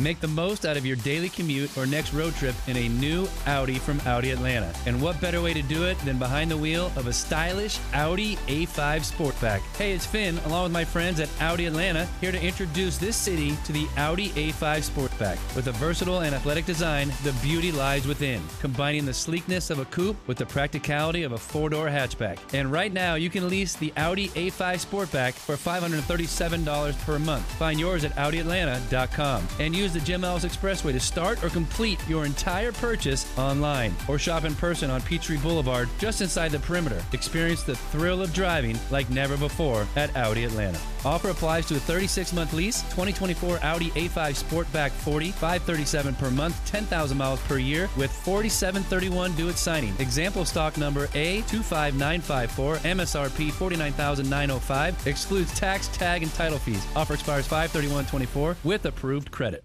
Make the most out of your daily commute or next road trip in a new Audi from Audi Atlanta. And what better way to do it than behind the wheel of a stylish Audi A5 Sportback? Hey, it's Finn, along with my friends at Audi Atlanta, here to introduce this city to the Audi A5 Sportback. With a versatile and athletic design, the beauty lies within, combining the sleekness of a coupe with the practicality of a four-door hatchback. And right now, you can lease the Audi A5 Sportback for $537 per month. Find yours at AudiAtlanta.com and use the Jim Ellis Expressway to start or complete your entire purchase online or shop in person on Peachtree Boulevard just inside the perimeter. Experience the thrill of driving like never before at Audi Atlanta. Offer applies to a 36-month lease, 2024 Audi A5 Sportback 40, 537 per month, 10,000 miles per year with 4731 due at signing. Example stock number A25954, MSRP 49905, excludes tax, tag, and title fees. Offer expires 53124 with approved credit.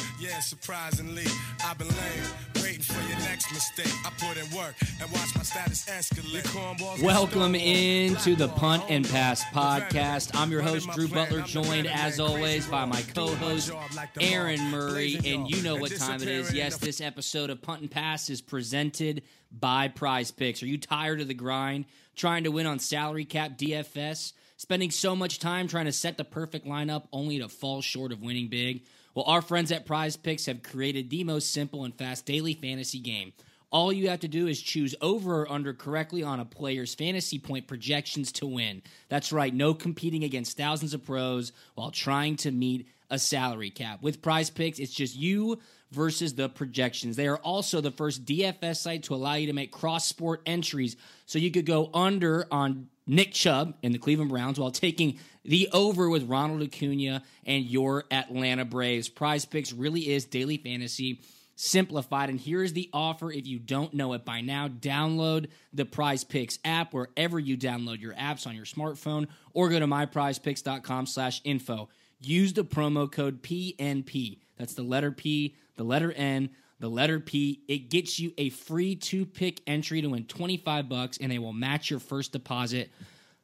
Yeah, surprisingly, I've been lame, waiting for your next mistake. I put in work and watch my status escalate. Welcome into the. Punt and Pass podcast. I'm your host, Drew Butler, joined as always by my co host, Aaron Murray. And you know what time it is. Yes, this episode of Punt and Pass is presented by Prize Picks. Are you tired of the grind, trying to win on salary cap DFS, spending so much time trying to set the perfect lineup only to fall short of winning big? Well, our friends at Prize Picks have created the most simple and fast daily fantasy game. All you have to do is choose over or under correctly on a player's fantasy point projections to win. That's right, no competing against thousands of pros while trying to meet a salary cap. With prize picks, it's just you versus the projections. They are also the first DFS site to allow you to make cross sport entries. So you could go under on Nick Chubb and the Cleveland Browns while taking the over with Ronald Acuna and your Atlanta Braves. Prize picks really is daily fantasy simplified. And here's the offer if you don't know it by now. Download the Prize Picks app wherever you download your apps on your smartphone or go to myprizepicks.com slash info. Use the promo code PNP. That's the letter P, the letter N, the letter P. It gets you a free two pick entry to win 25 bucks and they will match your first deposit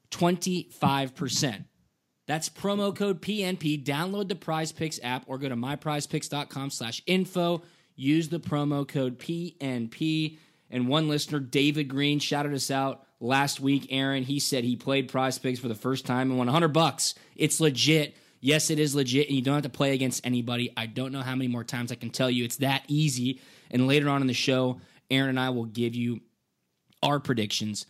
25%. That's promo code PNP. Download the Prize Picks app or go to myprizepicks.com slash info. Use the promo code PNP. And one listener, David Green, shouted us out last week. Aaron, he said he played Prize Picks for the first time and won 100 bucks. It's legit. Yes, it is legit, and you don't have to play against anybody. I don't know how many more times I can tell you it's that easy. And later on in the show, Aaron and I will give you our predictions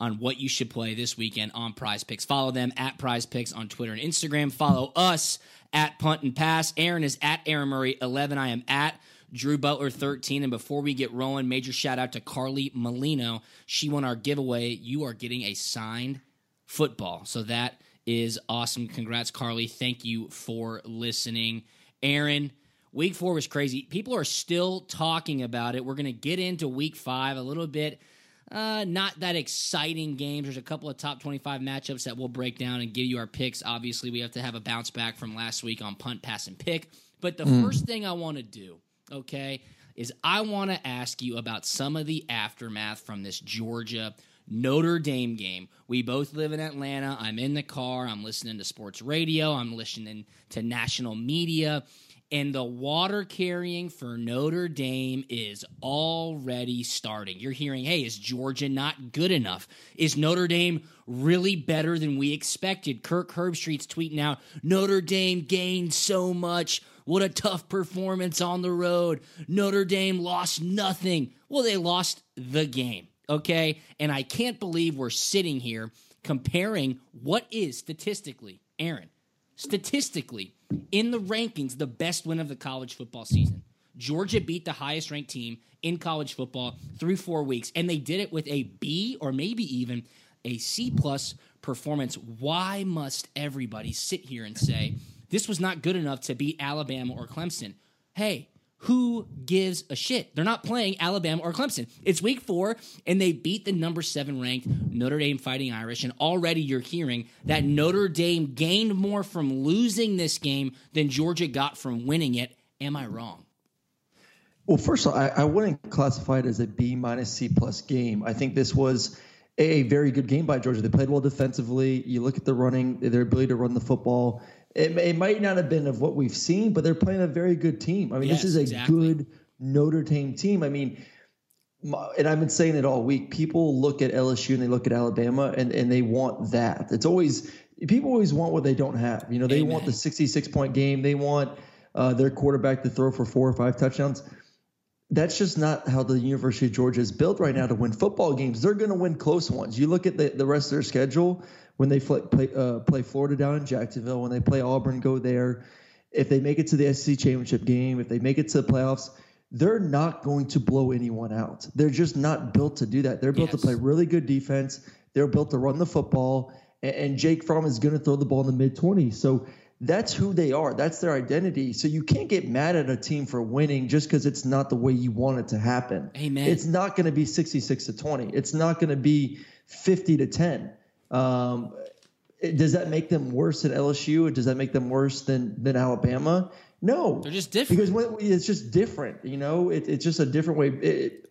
on what you should play this weekend on Prize Picks. Follow them at Prize Picks on Twitter and Instagram. Follow us at Punt and Pass. Aaron is at Aaron Murray 11. I am at Drew Butler 13. And before we get rolling, major shout out to Carly Molino. She won our giveaway. You are getting a signed football. So that is awesome. Congrats, Carly. Thank you for listening. Aaron, week four was crazy. People are still talking about it. We're going to get into week five a little bit. Uh, not that exciting games. There's a couple of top 25 matchups that we'll break down and give you our picks. Obviously, we have to have a bounce back from last week on punt, pass, and pick. But the first thing I want to do, okay, is I want to ask you about some of the aftermath from this Georgia Notre Dame game. We both live in Atlanta. I'm in the car. I'm listening to sports radio. I'm listening to national media. And the water carrying for Notre Dame is already starting. You're hearing, hey, is Georgia not good enough? Is Notre Dame really better than we expected? Kirk Herbstreit's tweeting out, Notre Dame gained so much. What a tough performance on the road. Notre Dame lost nothing. Well, they lost the game, okay? And I can't believe we're sitting here comparing what is statistically, Aaron, statistically, in the rankings, the best win of the college football season. Georgia beat the highest ranked team in college football through four weeks, and they did it with a B or maybe even a C plus performance. Why must everybody sit here and say this was not good enough to beat Alabama or Clemson? Hey, who gives a shit? They're not playing Alabama or Clemson. It's week four, and they beat the number seven ranked Notre Dame Fighting Irish. And already you're hearing that Notre Dame gained more from losing this game than Georgia got from winning it. Am I wrong? Well, first of all, I, I wouldn't classify it as a B minus C plus game. I think this was a very good game by Georgia. They played well defensively. You look at the running, their ability to run the football. It, it might not have been of what we've seen, but they're playing a very good team. I mean, Yes, this is a exactly. good Notre Dame team. I mean, and I've been saying it all week. People look at LSU and they look at Alabama and, and they want that. It's always people always want what they don't have. You know, they want the 66 point game. They want uh, their quarterback to throw for four or five touchdowns. That's just not how the University of Georgia is built right now to win football games. They're going to win close ones. You look at the, the rest of their schedule when they fl- play uh, play Florida down in Jacksonville, when they play Auburn, go there. If they make it to the SEC championship game, if they make it to the playoffs, they're not going to blow anyone out. They're just not built to do that. They're built Yes. to play really good defense. They're built to run the football, and, and Jake Fromm is going to throw the ball in the mid 20s. So that's who they are. That's their identity. So you can't get mad at a team for winning just because it's not the way you want it to happen. Amen. It's not going to be 66 to 20. It's not going to be 50 to 10. Um, does that make them worse than LSU? Or does that make them worse than than Alabama? No, They're just different. because when, it's just different. You know, it, it's just a different way. It,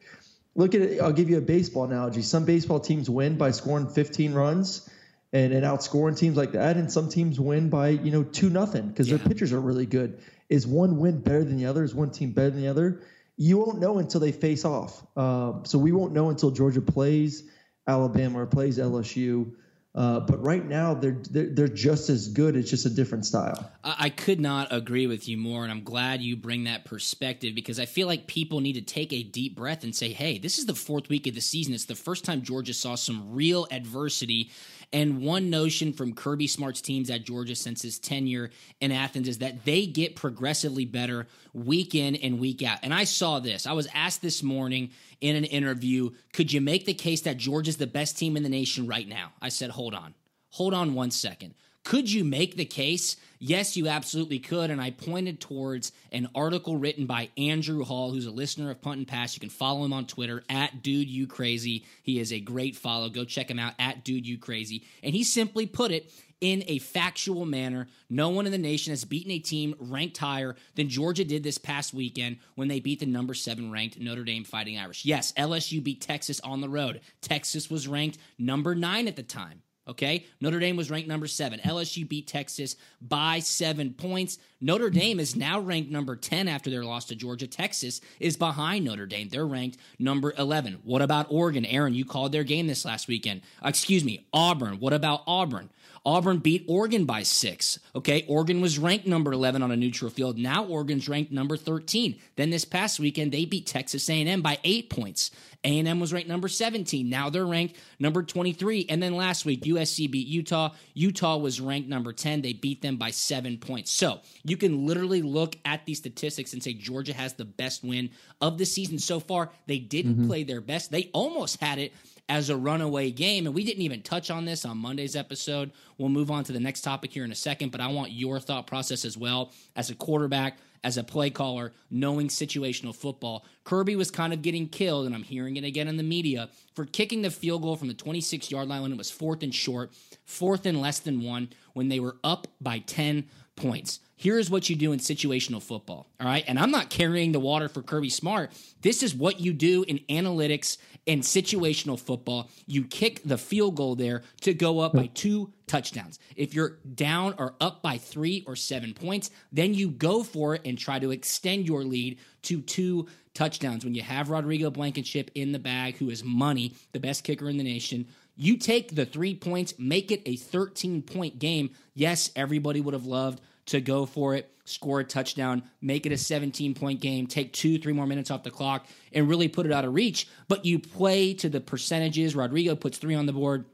look at it. I'll give you a baseball analogy. Some baseball teams win by scoring 15 runs and, and outscoring teams like that, and some teams win by you know two nothing because Yeah. their pitchers are really good. Is one win better than the other? Is one team better than the other? You won't know until they face off. Um, so we won't know until Georgia plays Alabama or plays LSU. Uh, but right now they're, they're they're just as good. It's just a different style. I I could not agree with you more, and I'm glad you bring that perspective because I feel like people need to take a deep breath and say, hey, this is the fourth week of the season. It's the first time Georgia saw some real adversity. And one notion from Kirby Smart's teams at Georgia since his tenure in Athens is that they get progressively better week in and week out. And I saw this. I was asked this morning in an interview could you make the case that Georgia's the best team in the nation right now? I said, hold on. Hold on one second. Could you make the case? Yes, you absolutely could. And I pointed towards an article written by Andrew Hall, who's a listener of Punt and Pass. You can follow him on Twitter at Dude You Crazy. He is a great follow. Go check him out at Dude You Crazy. And he simply put it in a factual manner. No one in the nation has beaten a team ranked higher than Georgia did this past weekend when they beat the number seven ranked Notre Dame Fighting Irish. Yes, LSU beat Texas on the road. Texas was ranked number nine at the time. Okay. Notre Dame was ranked number seven. LSU beat Texas by seven points. Notre Dame is now ranked number 10 after their loss to Georgia. Texas is behind Notre Dame. They're ranked number 11. What about Oregon? Aaron, you called their game this last weekend. Uh, excuse me, Auburn. What about Auburn? Auburn beat Oregon by six. Okay, Oregon was ranked number 11 on a neutral field. Now Oregon's ranked number 13. Then this past weekend they beat Texas A&M by eight points. A&M was ranked number 17. Now they're ranked number 23. And then last week USC beat Utah. Utah was ranked number 10. They beat them by seven points. So you can literally look at these statistics and say Georgia has the best win of the season so far. They didn't mm-hmm. play their best. They almost had it as a runaway game. And we didn't even touch on this on Monday's episode. We'll move on to the next topic here in a second, but I want your thought process as well as a quarterback, as a play caller, knowing situational football. Kirby was kind of getting killed, and I'm hearing it again in the media, for kicking the field goal from the 26 yard line when it was fourth and short, fourth and less than one, when they were up by 10 points. Here's what you do in situational football. All right. And I'm not carrying the water for Kirby Smart. This is what you do in analytics and situational football. You kick the field goal there to go up by two touchdowns. If you're down or up by three or seven points, then you go for it and try to extend your lead to two touchdowns. When you have Rodrigo Blankenship in the bag, who is money, the best kicker in the nation, you take the three points, make it a 13 point game. Yes, everybody would have loved to go for it, score a touchdown, make it a 17 point game, take two, three more minutes off the clock, and really put it out of reach. But you play to the percentages. Rodrigo puts three on the board.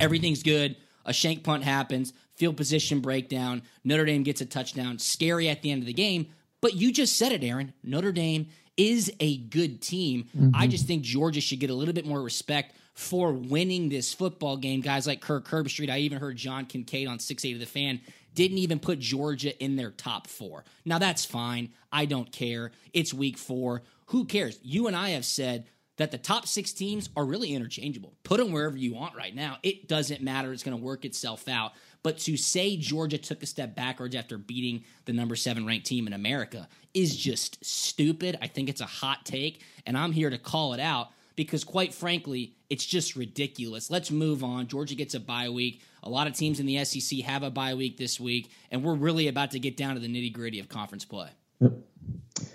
Everything's good. A shank punt happens, field position breakdown. Notre Dame gets a touchdown. Scary at the end of the game. But you just said it, Aaron. Notre Dame is a good team. Mm-hmm. I just think Georgia should get a little bit more respect for winning this football game. Guys like Kirk Herbstreit, I even heard John Kincade on 6 8 of The Fan didn't even put Georgia in their top four. Now that's fine. I don't care. It's week four. Who cares? You and I have said that the top six teams are really interchangeable. Put them wherever you want right now. It doesn't matter. It's going to work itself out. But to say Georgia took a step backwards after beating the number seven ranked team in America is just stupid. I think it's a hot take, and I'm here to call it out because, quite frankly, it's just ridiculous. Let's move on. Georgia gets a bye week. A lot of teams in the SEC have a bye week this week, and we're really about to get down to the nitty gritty of conference play.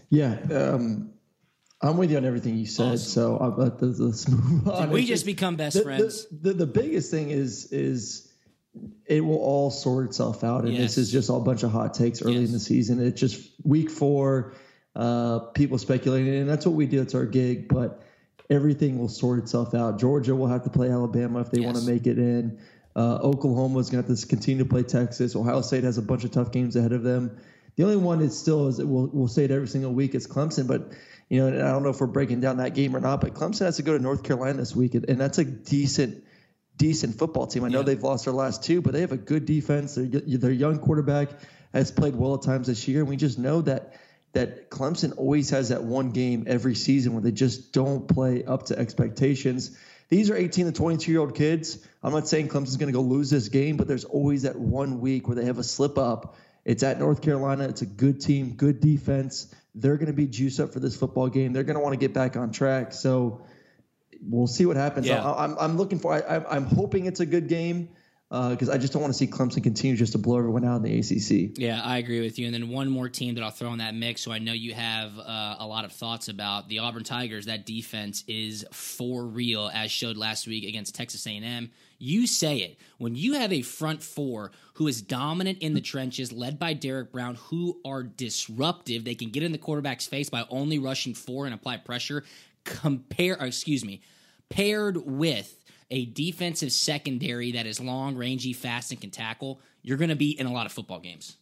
Yeah, um, I'm with you on everything you said. Awesome. So I'll, let, us move on. we just become best the, friends. The, the, the, biggest thing is is it will all sort itself out, and yes. this is just all a bunch of hot takes early yes. in the season. It's just week four, uh, people speculating, and that's what we do. It's our gig, but everything will sort itself out. Georgia will have to play Alabama if they yes. want to make it in. Uh, Oklahoma is going to have to continue to play Texas. Ohio State has a bunch of tough games ahead of them. The only one is still is we'll we'll say it every single week is Clemson, but you know I don't know if we're breaking down that game or not. But Clemson has to go to North Carolina this week, and that's a decent decent football team. I know yeah. they've lost their last two, but they have a good defense. Their, their young quarterback has played well at times this year, and we just know that that Clemson always has that one game every season where they just don't play up to expectations. These are 18 to 22 year old kids. I'm not saying Clemson's going to go lose this game, but there's always that one week where they have a slip up. It's at North Carolina. It's a good team, good defense. They're going to be juiced up for this football game. They're going to want to get back on track. So we'll see what happens. Yeah. I, am I'm, I'm looking for. I, I'm hoping it's a good game because uh, I just don't want to see Clemson continue just to blow everyone out in the ACC. Yeah, I agree with you. And then one more team that I'll throw in that mix, so I know you have uh, a lot of thoughts about the Auburn Tigers. That defense is for real, as showed last week against Texas A&M. You say it when you have a front four who is dominant in the trenches, led by Derrick Brown, who are disruptive. They can get in the quarterback's face by only rushing four and apply pressure. Compare, excuse me, paired with a defensive secondary that is long, rangy, fast, and can tackle, you're going to be in a lot of football games.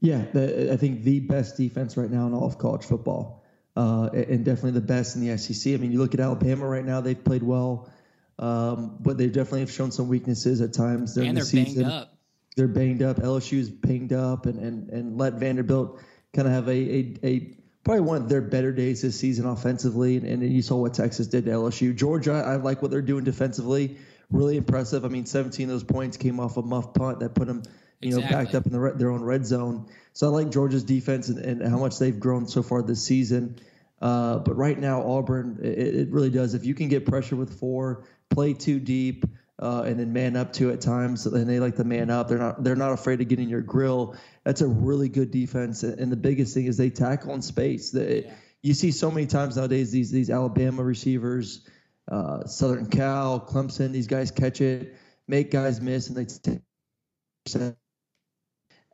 Yeah, the, I think the best defense right now in all of college football, uh, and definitely the best in the SEC. I mean, you look at Alabama right now; they've played well, um, but they definitely have shown some weaknesses at times during and the season. Banged up. They're banged up. LSU's banged up, and and and let Vanderbilt kind of have a, a, a probably one of their better days this season offensively. And, and you saw what Texas did to LSU. Georgia, I like what they're doing defensively. Really impressive. I mean, 17 of those points came off a muff punt that put them, you exactly. know, backed up in the, their own red zone. So I like Georgia's defense and, and how much they've grown so far this season. Uh, but right now, Auburn, it, it, really does. If you can get pressure with four, play too deep, uh, and then man up to at times, and they like to man up. They're not they're not afraid to get in your grill. That's a really good defense. And the biggest thing is they tackle in space. They, yeah. You see so many times nowadays these these Alabama receivers, uh, Southern Cal, Clemson. These guys catch it, make guys miss, and they take.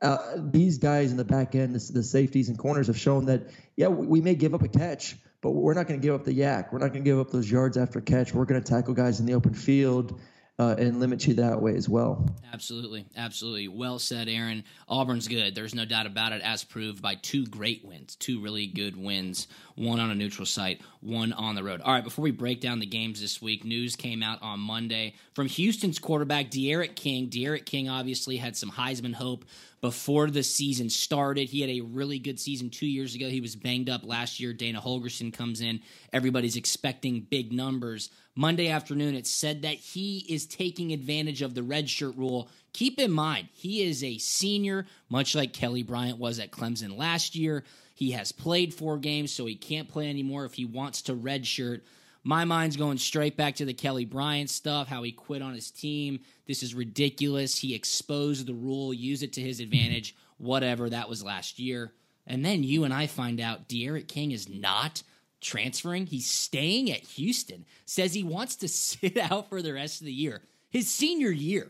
Uh, these guys in the back end, the, the, safeties and corners, have shown that yeah, we, we may give up a catch, but we're not going to give up the YAC. We're not going to give up those yards after catch. We're going to tackle guys in the open field uh, and limit you that way as well. Absolutely, absolutely. Well said, Aaron. Auburn's good. There's no doubt about it, as proved by two great wins, two really good wins. One on a neutral site, one on the road. All right, before we break down the games this week, news came out on Monday from Houston's quarterback D'Eriq King. D'Eriq King obviously had some Heisman hope before the season started. He had a really good season two years ago. He was banged up last year. Dana Holgorsen comes in. Everybody's expecting big numbers. Monday afternoon, it said that he is taking advantage of the redshirt rule. Keep in mind, he is a senior, much like Kelly Bryant was at Clemson last year. He has played four games, so he can't play anymore if he wants to redshirt. My mind's going straight back to the Kelly Bryant stuff, how he quit on his team. This is ridiculous. He exposed the rule, used it to his advantage, whatever. That was last year. And then you and I find out D'Eriq King is not transferring. He's staying at Houston. Says he wants to sit out for the rest of the year, his senior year,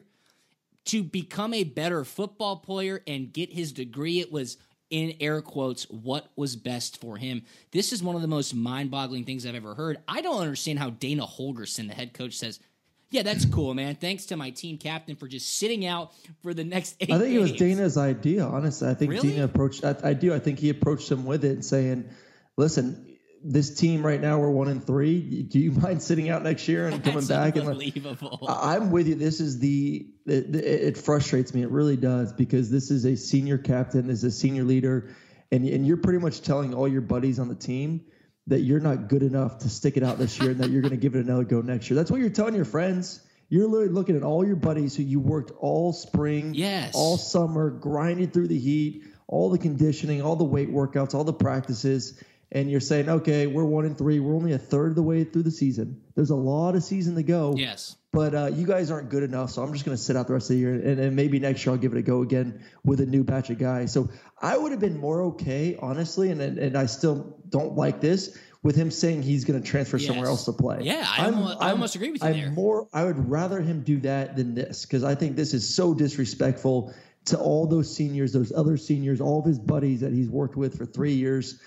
to become a better football player and get his degree. It was in air quotes, what was best for him. This is one of the most mind boggling things I've ever heard. I don't understand how Dana Holgorsen, the head coach, says, yeah, that's cool, man. Thanks to my team captain for just sitting out for the next eight. I think games. it was Dana's idea. Honestly, I think really? Dana approached. I, I, do. I think he approached him with it and saying, "Listen, this team right now we're one and three. Do you mind sitting out next year and coming back? And unbelievable. I- I'm with you. This is the it, it frustrates me. It really does because this is a senior captain, this is a senior leader, and and you're pretty much telling all your buddies on the team that you're not good enough to stick it out this year and that you're going to give it another go next year. That's what you're telling your friends. You're literally looking at all your buddies who you worked all spring, Yes. all summer, grinded through the heat, all the conditioning, all the weight workouts, all the practices, and you're saying, okay, we're one and three. We're only a third of the way through the season. There's a lot of season to go. yes. But uh, you guys aren't good enough, so I'm just going to sit out the rest of the year, and, and maybe next year I'll give it a go again with a new batch of guys. So I would have been more okay, honestly, and and, and I still don't like this with him saying he's going to transfer somewhere else to play. Yeah, I almo- I almost agree with you I'm there. More, I would rather him do that than this because I think this is so disrespectful to all those seniors, those other seniors, all of his buddies that he's worked with for three years.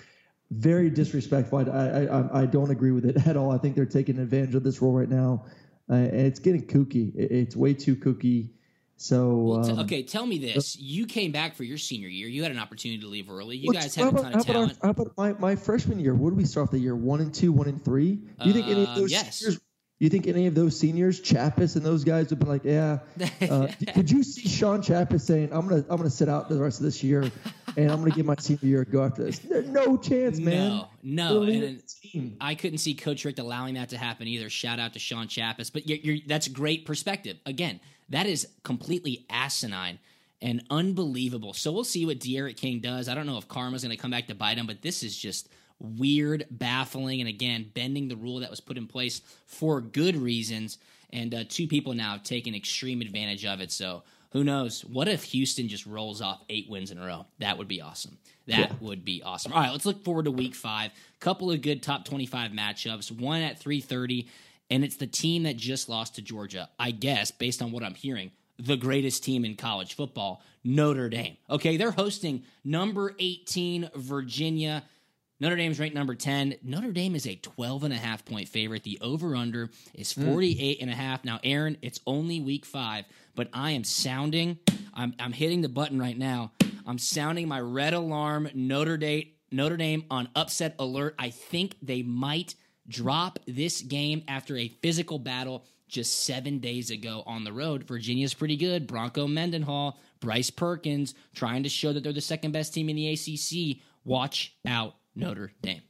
Very disrespectful. I, I, I, don't agree with it at all. I think they're taking advantage of this role right now, uh, and it's getting kooky. It- it's way too kooky. So Well, t- um, okay, tell me this. You came back for your senior year. You had an opportunity to leave early. You guys had a how ton of how about our- talent. How about, my, my freshman year? What did we start off the year? One and two, one and three. Do you think any of Uh, those yes. seniors? You think any of those seniors, Chapas and those guys, would be like, yeah? Uh, did you see Shawn Chapas saying, "I'm gonna, I'm gonna sit out the rest of this year, and I'm gonna give my senior year a go after this"? There's no chance, man. No, no, and-. I couldn't see Coach Richt allowing that to happen either. Shout out to Shawn Chapas, but you're, you're, that's great perspective. Again, that is completely asinine and unbelievable. So we'll see what D'Eriq King does. I don't know if karma's going to come back to bite him, but this is just weird, baffling, and again, bending the rule that was put in place for good reasons. And uh, two people now have taken extreme advantage of it. So who knows? What if Houston just rolls off eight wins in a row? That would be awesome. That would be awesome. All right, let's look forward to week five. Couple of good top 25 matchups. One at 330, and it's the team that just lost to Georgia. I guess, based on what I'm hearing, the greatest team in college football, Notre Dame. Okay, they're hosting number 18 Virginia. Notre Dame's ranked number 10. Notre Dame is a 12 and a half point favorite. The over under is hmm. 48 and a half. Now, Aaron, it's only week 5, but I am sounding I'm I'm hitting the button right now. I'm sounding my red alarm Notre Dame Notre Dame on upset alert. I think they might drop this game after a physical battle just seven days ago on the road. Virginia's pretty good. Bronco Mendenhall, Bryce Perkins, trying to show that they're the second best team in the ACC. Watch out, Notre Dame.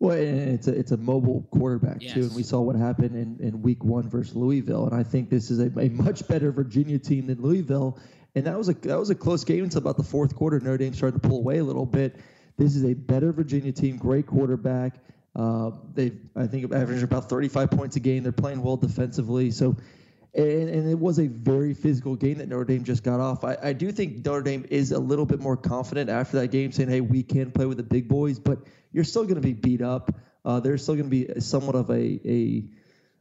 Well, and it's a it's a mobile quarterback too, and we saw what happened in, in Week One versus Louisville, and I think this is a, a much better Virginia team than Louisville, and that was a that was a close game until about the fourth quarter. Notre Dame started to pull away a little bit. This is a better Virginia team, great quarterback. Uh, they I think averaged about 35 points a game. They're playing well defensively, so. And, and it was a very physical game that Notre Dame just got off. I, I do think Notre Dame is a little bit more confident after that game, saying, "Hey, we can play with the big boys," but you're still going to be beat up. Uh, there's still going to be somewhat of a a,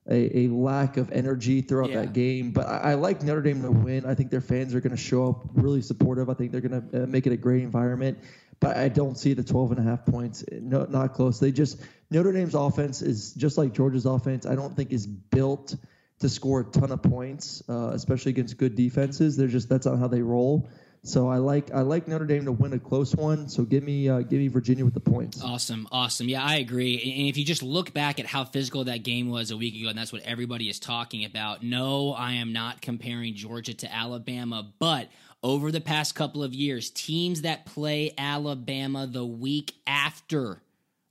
a a lack of energy throughout Yeah. that game. But I, I like Notre Dame to win. I think their fans are going to show up really supportive. I think they're going to uh, make it a great environment. But I don't see the 12 and a half points. No, not close. They just Notre Dame's offense is just like Georgia's offense. I don't think is built to score a ton of points, uh, especially against good defenses. They're just that's not how they roll. So I like I like Notre Dame to win a close one. So give me uh, give me Virginia with the points. Awesome, awesome. Yeah, I agree. And if you just look back at how physical that game was a week ago, and that's what everybody is talking about. No, I am not comparing Georgia to Alabama, but over the past couple of years, teams that play Alabama the week after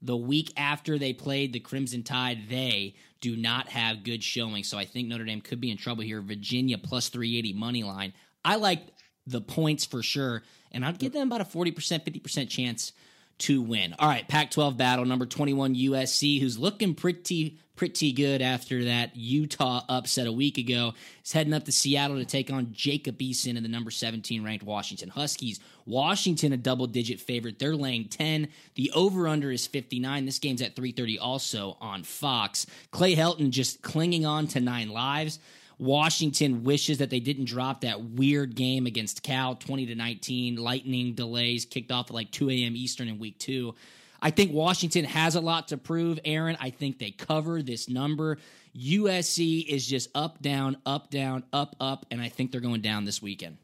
the week after they played the Crimson Tide, they do not have good showing. So I think Notre Dame could be in trouble here. Virginia plus 380 money line. I like the points for sure, and I'd give them about a 40%, 50% chance to win. All right, Pac 12 battle, number 21 USC, who's looking pretty pretty good after that Utah upset a week ago. Is heading up to Seattle to take on Jacob Eason and the number 17 ranked Washington Huskies. Washington a double digit favorite. They're laying 10. The over under is 59. This game's at 3:30 also on Fox. Clay Helton just clinging on to 9 lives. Washington wishes that they didn't drop that weird game against Cal 20 to 19. Lightning delays kicked off at like 2 a.m. Eastern in week two. I think Washington has a lot to prove, Aaron. I think they cover this number. USC is just up, down, up, down, up, up, and I think they're going down this weekend.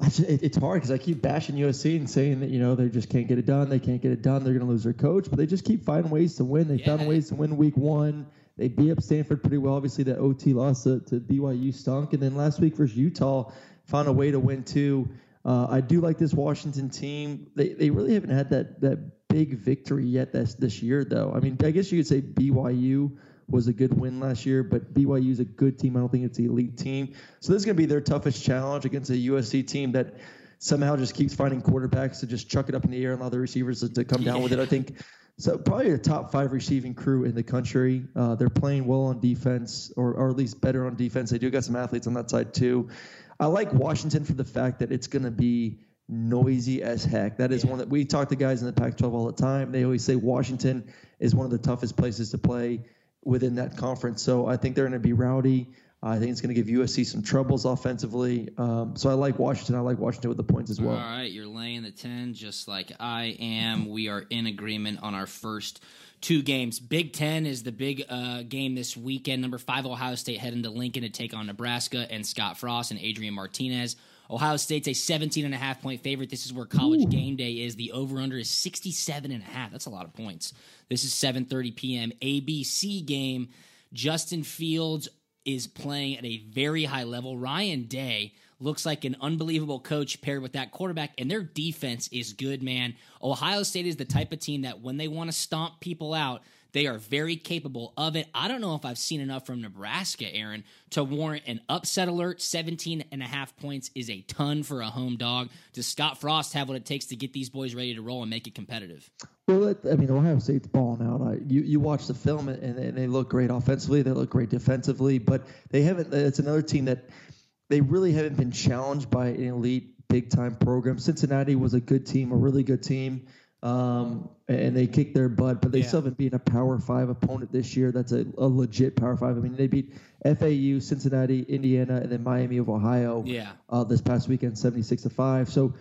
it's hard because I keep bashing USC and saying that you know they just can't get it done. They can't get it done. They're going to lose their coach, but they just keep finding ways to win. They yeah. found ways to win week one. They beat up Stanford pretty well. Obviously, that OT loss to, to BYU stunk, and then last week versus Utah found a way to win too. Uh, I do like this Washington team. They they really haven't had that that big victory yet this this year though. I mean, I guess you could say BYU was a good win last year, but BYU is a good team. I don't think it's the elite team. So this is going to be their toughest challenge against a USC team that somehow just keeps finding quarterbacks to just chuck it up in the air and allow the receivers to, to come down yeah. with it. I think so. Probably a top five receiving crew in the country. Uh, they're playing well on defense, or, or at least better on defense. They do got some athletes on that side too. I like Washington for the fact that it's going to be noisy as heck. That is yeah. one that we talk to guys in the Pac-12 all the time. They always say Washington is one of the toughest places to play within that conference. So I think they're going to be rowdy. I think it's going to give USC some troubles offensively. Um, so I like Washington. I like Washington with the points as well. All right, you're laying the 10 just like I am. We are in agreement on our first two games. Big Ten is the big uh, game this weekend. Number five, Ohio State heading to Lincoln to take on Nebraska and Scott Frost and Adrian Martinez. Ohio State's a 17 and a half point favorite. This is where college Ooh. game day is. The over under is 67 and a half. That's a lot of points. This is 7:30 p.m. ABC game. Justin Fields is playing at a very high level. Ryan Day looks like an unbelievable coach paired with that quarterback, and their defense is good, man. Ohio State is the type of team that when they want to stomp people out, they are very capable of it. I don't know if I've seen enough from Nebraska, Aaron, to warrant an upset alert. 17 and a half points is a ton for a home dog. Does Scott Frost have what it takes to get these boys ready to roll and make it competitive? Well, I mean, Ohio State's balling out. I, you you watch the film and, and they look great offensively. They look great defensively, but they haven't. It's another team that they really haven't been challenged by an elite big time program. Cincinnati was a good team, a really good team um, and they kicked their butt, but they yeah. still haven't beaten a Power Five opponent this year. That's a, a, legit Power Five. I mean, they beat FAU, Cincinnati, Indiana, and then Miami of Ohio. Yeah. Uh, this past weekend, seventy-six to five. So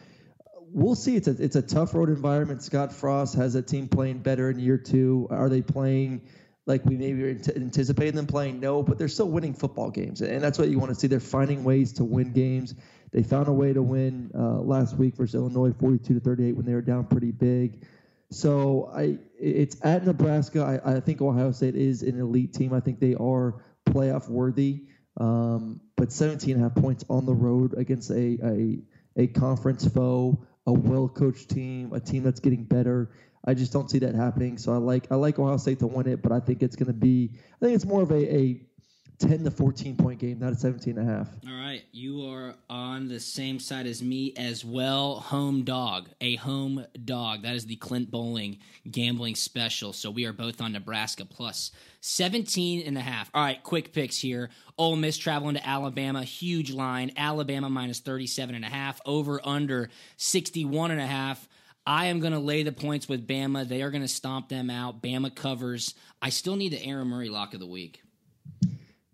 we'll see. It's a it's a tough road environment. Scott Frost has a team playing better in year two. Are they playing? Like we maybe anticipating them playing, no, but they're still winning football games, and that's what you want to see. They're finding ways to win games. They found a way to win uh, last week versus Illinois, 42 to 38, when they were down pretty big. So I, it's at Nebraska. I, I think Ohio State is an elite team. I think they are playoff worthy. Um, but 17 and a half points on the road against a, a a conference foe, a well coached team, a team that's getting better. I just don't see that happening. So I like I like Ohio State to win it, but I think it's going to be I think it's more of a, a 10 to 14 point game, not a 17 and a half. All right. You are on the same side as me as well. Home dog, a home dog. That is the Clint Bowling gambling special. So we are both on Nebraska plus 17 and a half. All right. Quick picks here. Ole Miss traveling to Alabama. Huge line. Alabama minus 37 and a half. Over under 61 and a half. I am going to lay the points with Bama. They are going to stomp them out. Bama covers. I still need the Aaron Murray lock of the week.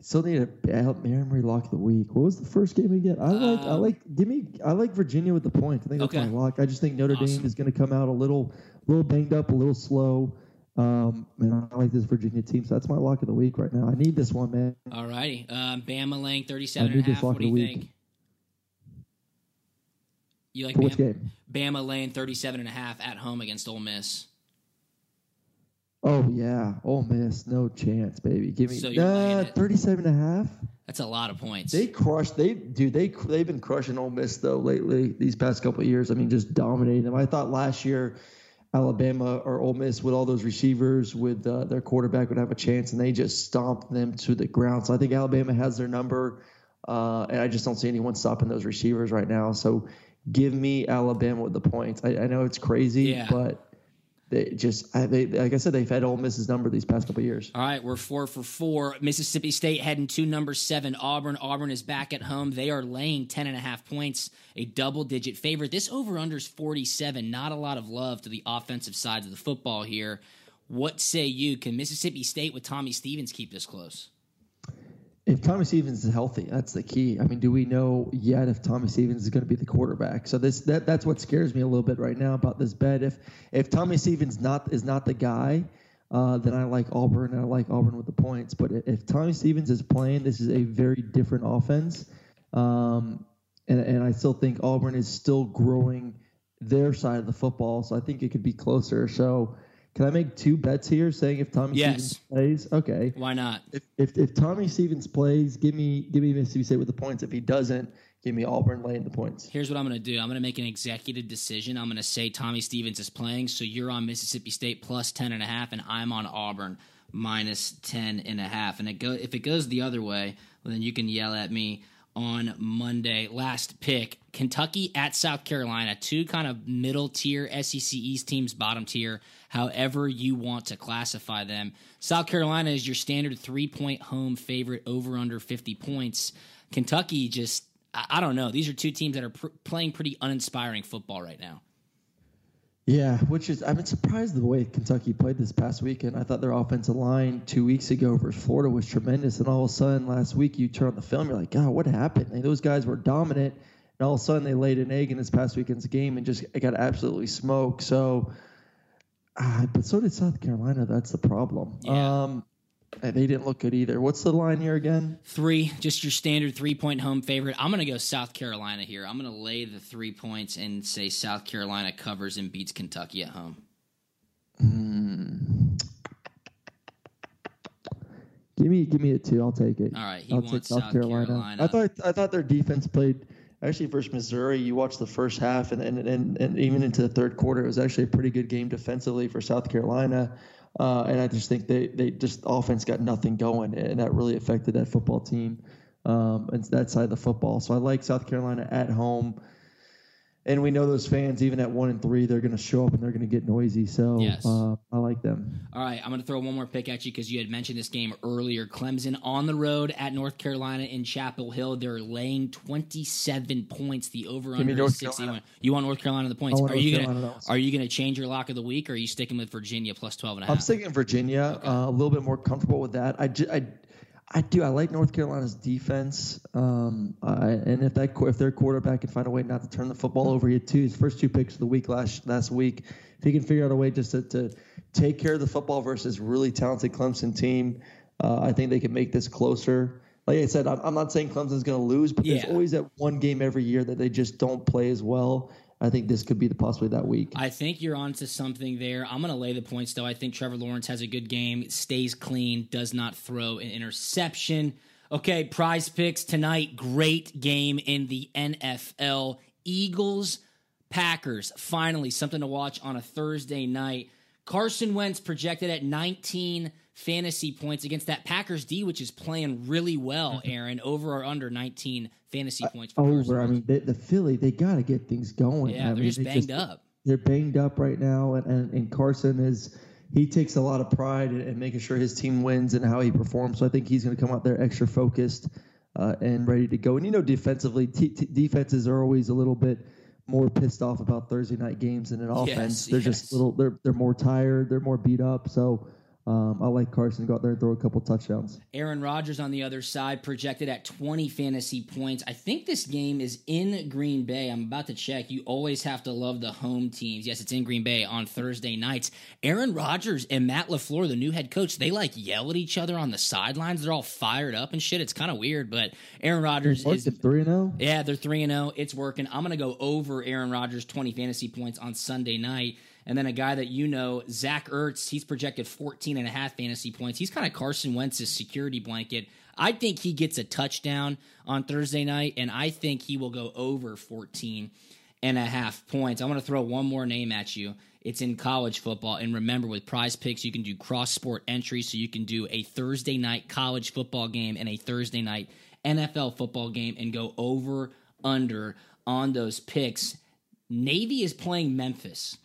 Still need a Aaron Murray lock the week. What was the first game again? I like I um, like give me I like Virginia with the points. I think that's okay. my lock. I just think Notre awesome. Dame is going to come out a little little banged up, a little slow. Um, and I like this Virginia team, so that's my lock of the week right now. I need this one, man. All righty. Um, Bama laying 37 and a half. What do you think? You like Bama? game? Bama laying 37 and a half at home against Ole Miss. Oh yeah, Ole Miss, no chance, baby. Give me so uh, 37 and a half. That's a lot of points. They crushed. They dude. They they've been crushing Ole Miss though lately. These past couple of years. I mean, just dominating them. I thought last year, Alabama or Ole Miss with all those receivers with uh, their quarterback would have a chance, and they just stomped them to the ground. So I think Alabama has their number, uh, and I just don't see anyone stopping those receivers right now. So give me Alabama with the points. I, I know it's crazy, yeah. but they just they like I said they've had Ole Miss's number these past couple years. All right, we're four for four. Mississippi State heading to number seven. Auburn. Auburn is back at home. They are laying ten and a half points, a double digit favorite. This over under is forty seven. Not a lot of love to the offensive side of the football here. What say you? Can Mississippi State with Tommy Stevens keep this close? If Tommy Stevens is healthy, that's the key. I mean, do we know yet if Tommy Stevens is going to be the quarterback? So this that that's what scares me a little bit right now about this bet. If if Tommy Stevens not is not the guy, uh, then I like Auburn I like Auburn with the points. But if Tommy Stevens is playing, this is a very different offense. Um, and, and I still think Auburn is still growing their side of the football. So I think it could be closer. So can I make two bets here, saying if Tommy Yes. Stevens plays? Okay. Why not? If, if if Tommy Stevens plays, give me give me Mississippi State with the points. If he doesn't, give me Auburn laying the points. Here's what I'm going to do. I'm going to make an executive decision. I'm going to say Tommy Stevens is playing, so you're on Mississippi State plus 10 and a half, and I'm on Auburn minus 10 and a half. And it go if it goes the other way, well, then you can yell at me on Monday. Last pick Kentucky at South Carolina, two kind of middle tier SEC East teams, bottom tier, however you want to classify them. South Carolina is your standard three point home favorite over under 50 points. Kentucky just, I, don't know. These are two teams that are pr- playing pretty uninspiring football right now. Yeah, which is I've been surprised the way Kentucky played this past weekend. I thought their offensive line two weeks ago versus Florida was tremendous, and all of a sudden last week you turn on the film, you're like, God, what happened? Like, those guys were dominant, and all of a sudden they laid an egg in this past weekend's game and just got absolutely smoked. So, uh, but so did South Carolina. That's the problem. Yeah. Um, and Uh, they didn't look good either. What's the line here again? Three, just your standard three point home favorite. I'm going to go South Carolina here. I'm going to lay the three points and say South Carolina covers and beats Kentucky at home. Hmm. Give me, give me a two. I'll take it. All right, he I'll wants South Carolina. I thought, I thought their defense played actually versus Missouri. You watched the first half and and, and and even into the third quarter, it was actually a pretty good game defensively for South Carolina. Uh, and I just think they they just offense got nothing going, and that really affected that football team um, and that side of the football. So I like South Carolina at home. And we know those fans, even at one and three, they're going to show up and they're going to get noisy. So Yes. uh, I like them. All right, I'm going to throw one more pick at you because you had mentioned this game earlier. Clemson on the road at North Carolina in Chapel Hill. They're laying 27 points. The over under is 61. Carolina. You want North Carolina the points? I want Are you going to Are you going to change your lock of the week or are you sticking with Virginia plus 12 and a half? I'm sticking Virginia. Uh, a little bit more comfortable with that. I, ju- I, I do. I like North Carolina's defense. Um, I, and if that if their quarterback can find a way not to turn the football over, he had two his first two picks of the week last last week. If he can figure out a way just to, to take care of the football versus really talented Clemson team, uh, I think they can make this closer. Like I said, I'm, I'm not saying Clemson's going to lose, but Yeah. there's always that one game every year that they just don't play as well. I think this could be the possibly that week. I think you're onto something there. I'm going to lay the points, though. I think Trevor Lawrence has a good game, stays clean, does not throw an interception. Okay, prize picks tonight. Great game in the NFL. Eagles, Packers. Finally, something to watch on a Thursday night. Carson Wentz projected at 19 fantasy points against that Packers D, which is playing really well, Aaron. Over or under 19 fantasy points for Carson over. I mean, the, the Philly, they got to get things going. Yeah, I they're mean, just they banged up. They're banged up right now, and, and, and Carson is he takes a lot of pride in, in making sure his team wins and how he performs. So I think he's going to come out there extra focused uh, and ready to go. And you know, defensively, t- t- defenses are always a little bit more pissed off about Thursday night games than an offense. they're yes. just little. They're they're more tired. They're more beat up. So. Um, I like Carson go out there and throw a couple touchdowns. Aaron Rodgers on the other side projected at 20 fantasy points. I think this game is in Green Bay. I'm about to check. You always have to love the home teams. Yes, it's in Green Bay on Thursday nights. Aaron Rodgers and Matt LaFleur, the new head coach, they like yell at each other on the sidelines. They're all fired up and shit. It's kind of weird, but Aaron Rodgers is the three and oh? zero. yeah, they're 3 and 0. It's working. I'm going to go over Aaron Rodgers 20 fantasy points on Sunday night. And then a guy that you know, Zach Ertz, he's projected 14 and a half fantasy points. He's kind of Carson Wentz's security blanket. I think he gets a touchdown on Thursday night, and I think he will go over 14 and a half points. I want to throw one more name at you. It's in college football. And remember, with prize picks, you can do cross sport entries. So you can do a Thursday night college football game and a Thursday night NFL football game and go over, under on those picks. Navy is playing Memphis.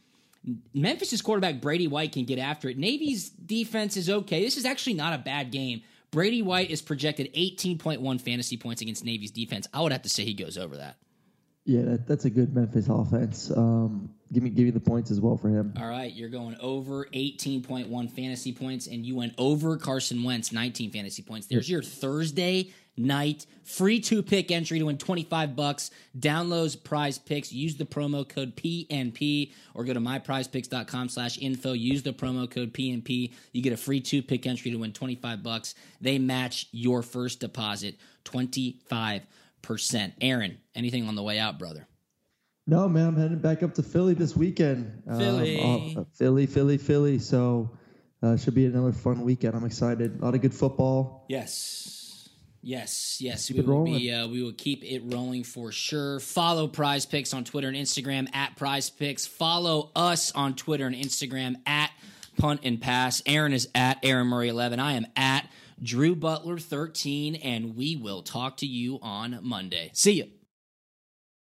Memphis' quarterback Brady White can get after it. Navy's defense is okay. This is actually not a bad game. Brady White is projected 18.1 fantasy points against Navy's defense. I would have to say he goes over that. Yeah, that, that's a good Memphis offense. Um, give me give you the points as well for him. All right, you're going over 18.1 fantasy points, and you went over Carson Wentz 19 fantasy points. There's your Thursday night free two pick entry to win 25 bucks. Downloads prize picks. Use the promo code PNP or go to myprizepicks.com slash info. Use the promo code PNP. You get a free two pick entry to win 25 bucks. They match your first deposit 25 percent. Aaron, anything on the way out, brother? No, man, I'm heading back up to Philly this weekend. Philly. Um, uh, Philly, Philly, Philly. So uh, should be another fun weekend. I'm excited. A lot of good football. Yes. Yes, yes, Keep we will be. Uh, we will keep it rolling for sure. Follow Prize Picks on Twitter and Instagram at Prize Picks. Follow us on Twitter and Instagram at Punt and Pass. Aaron is at Aaron Murray eleven. I am at Drew Butler thirteen, and we will talk to you on Monday. See you.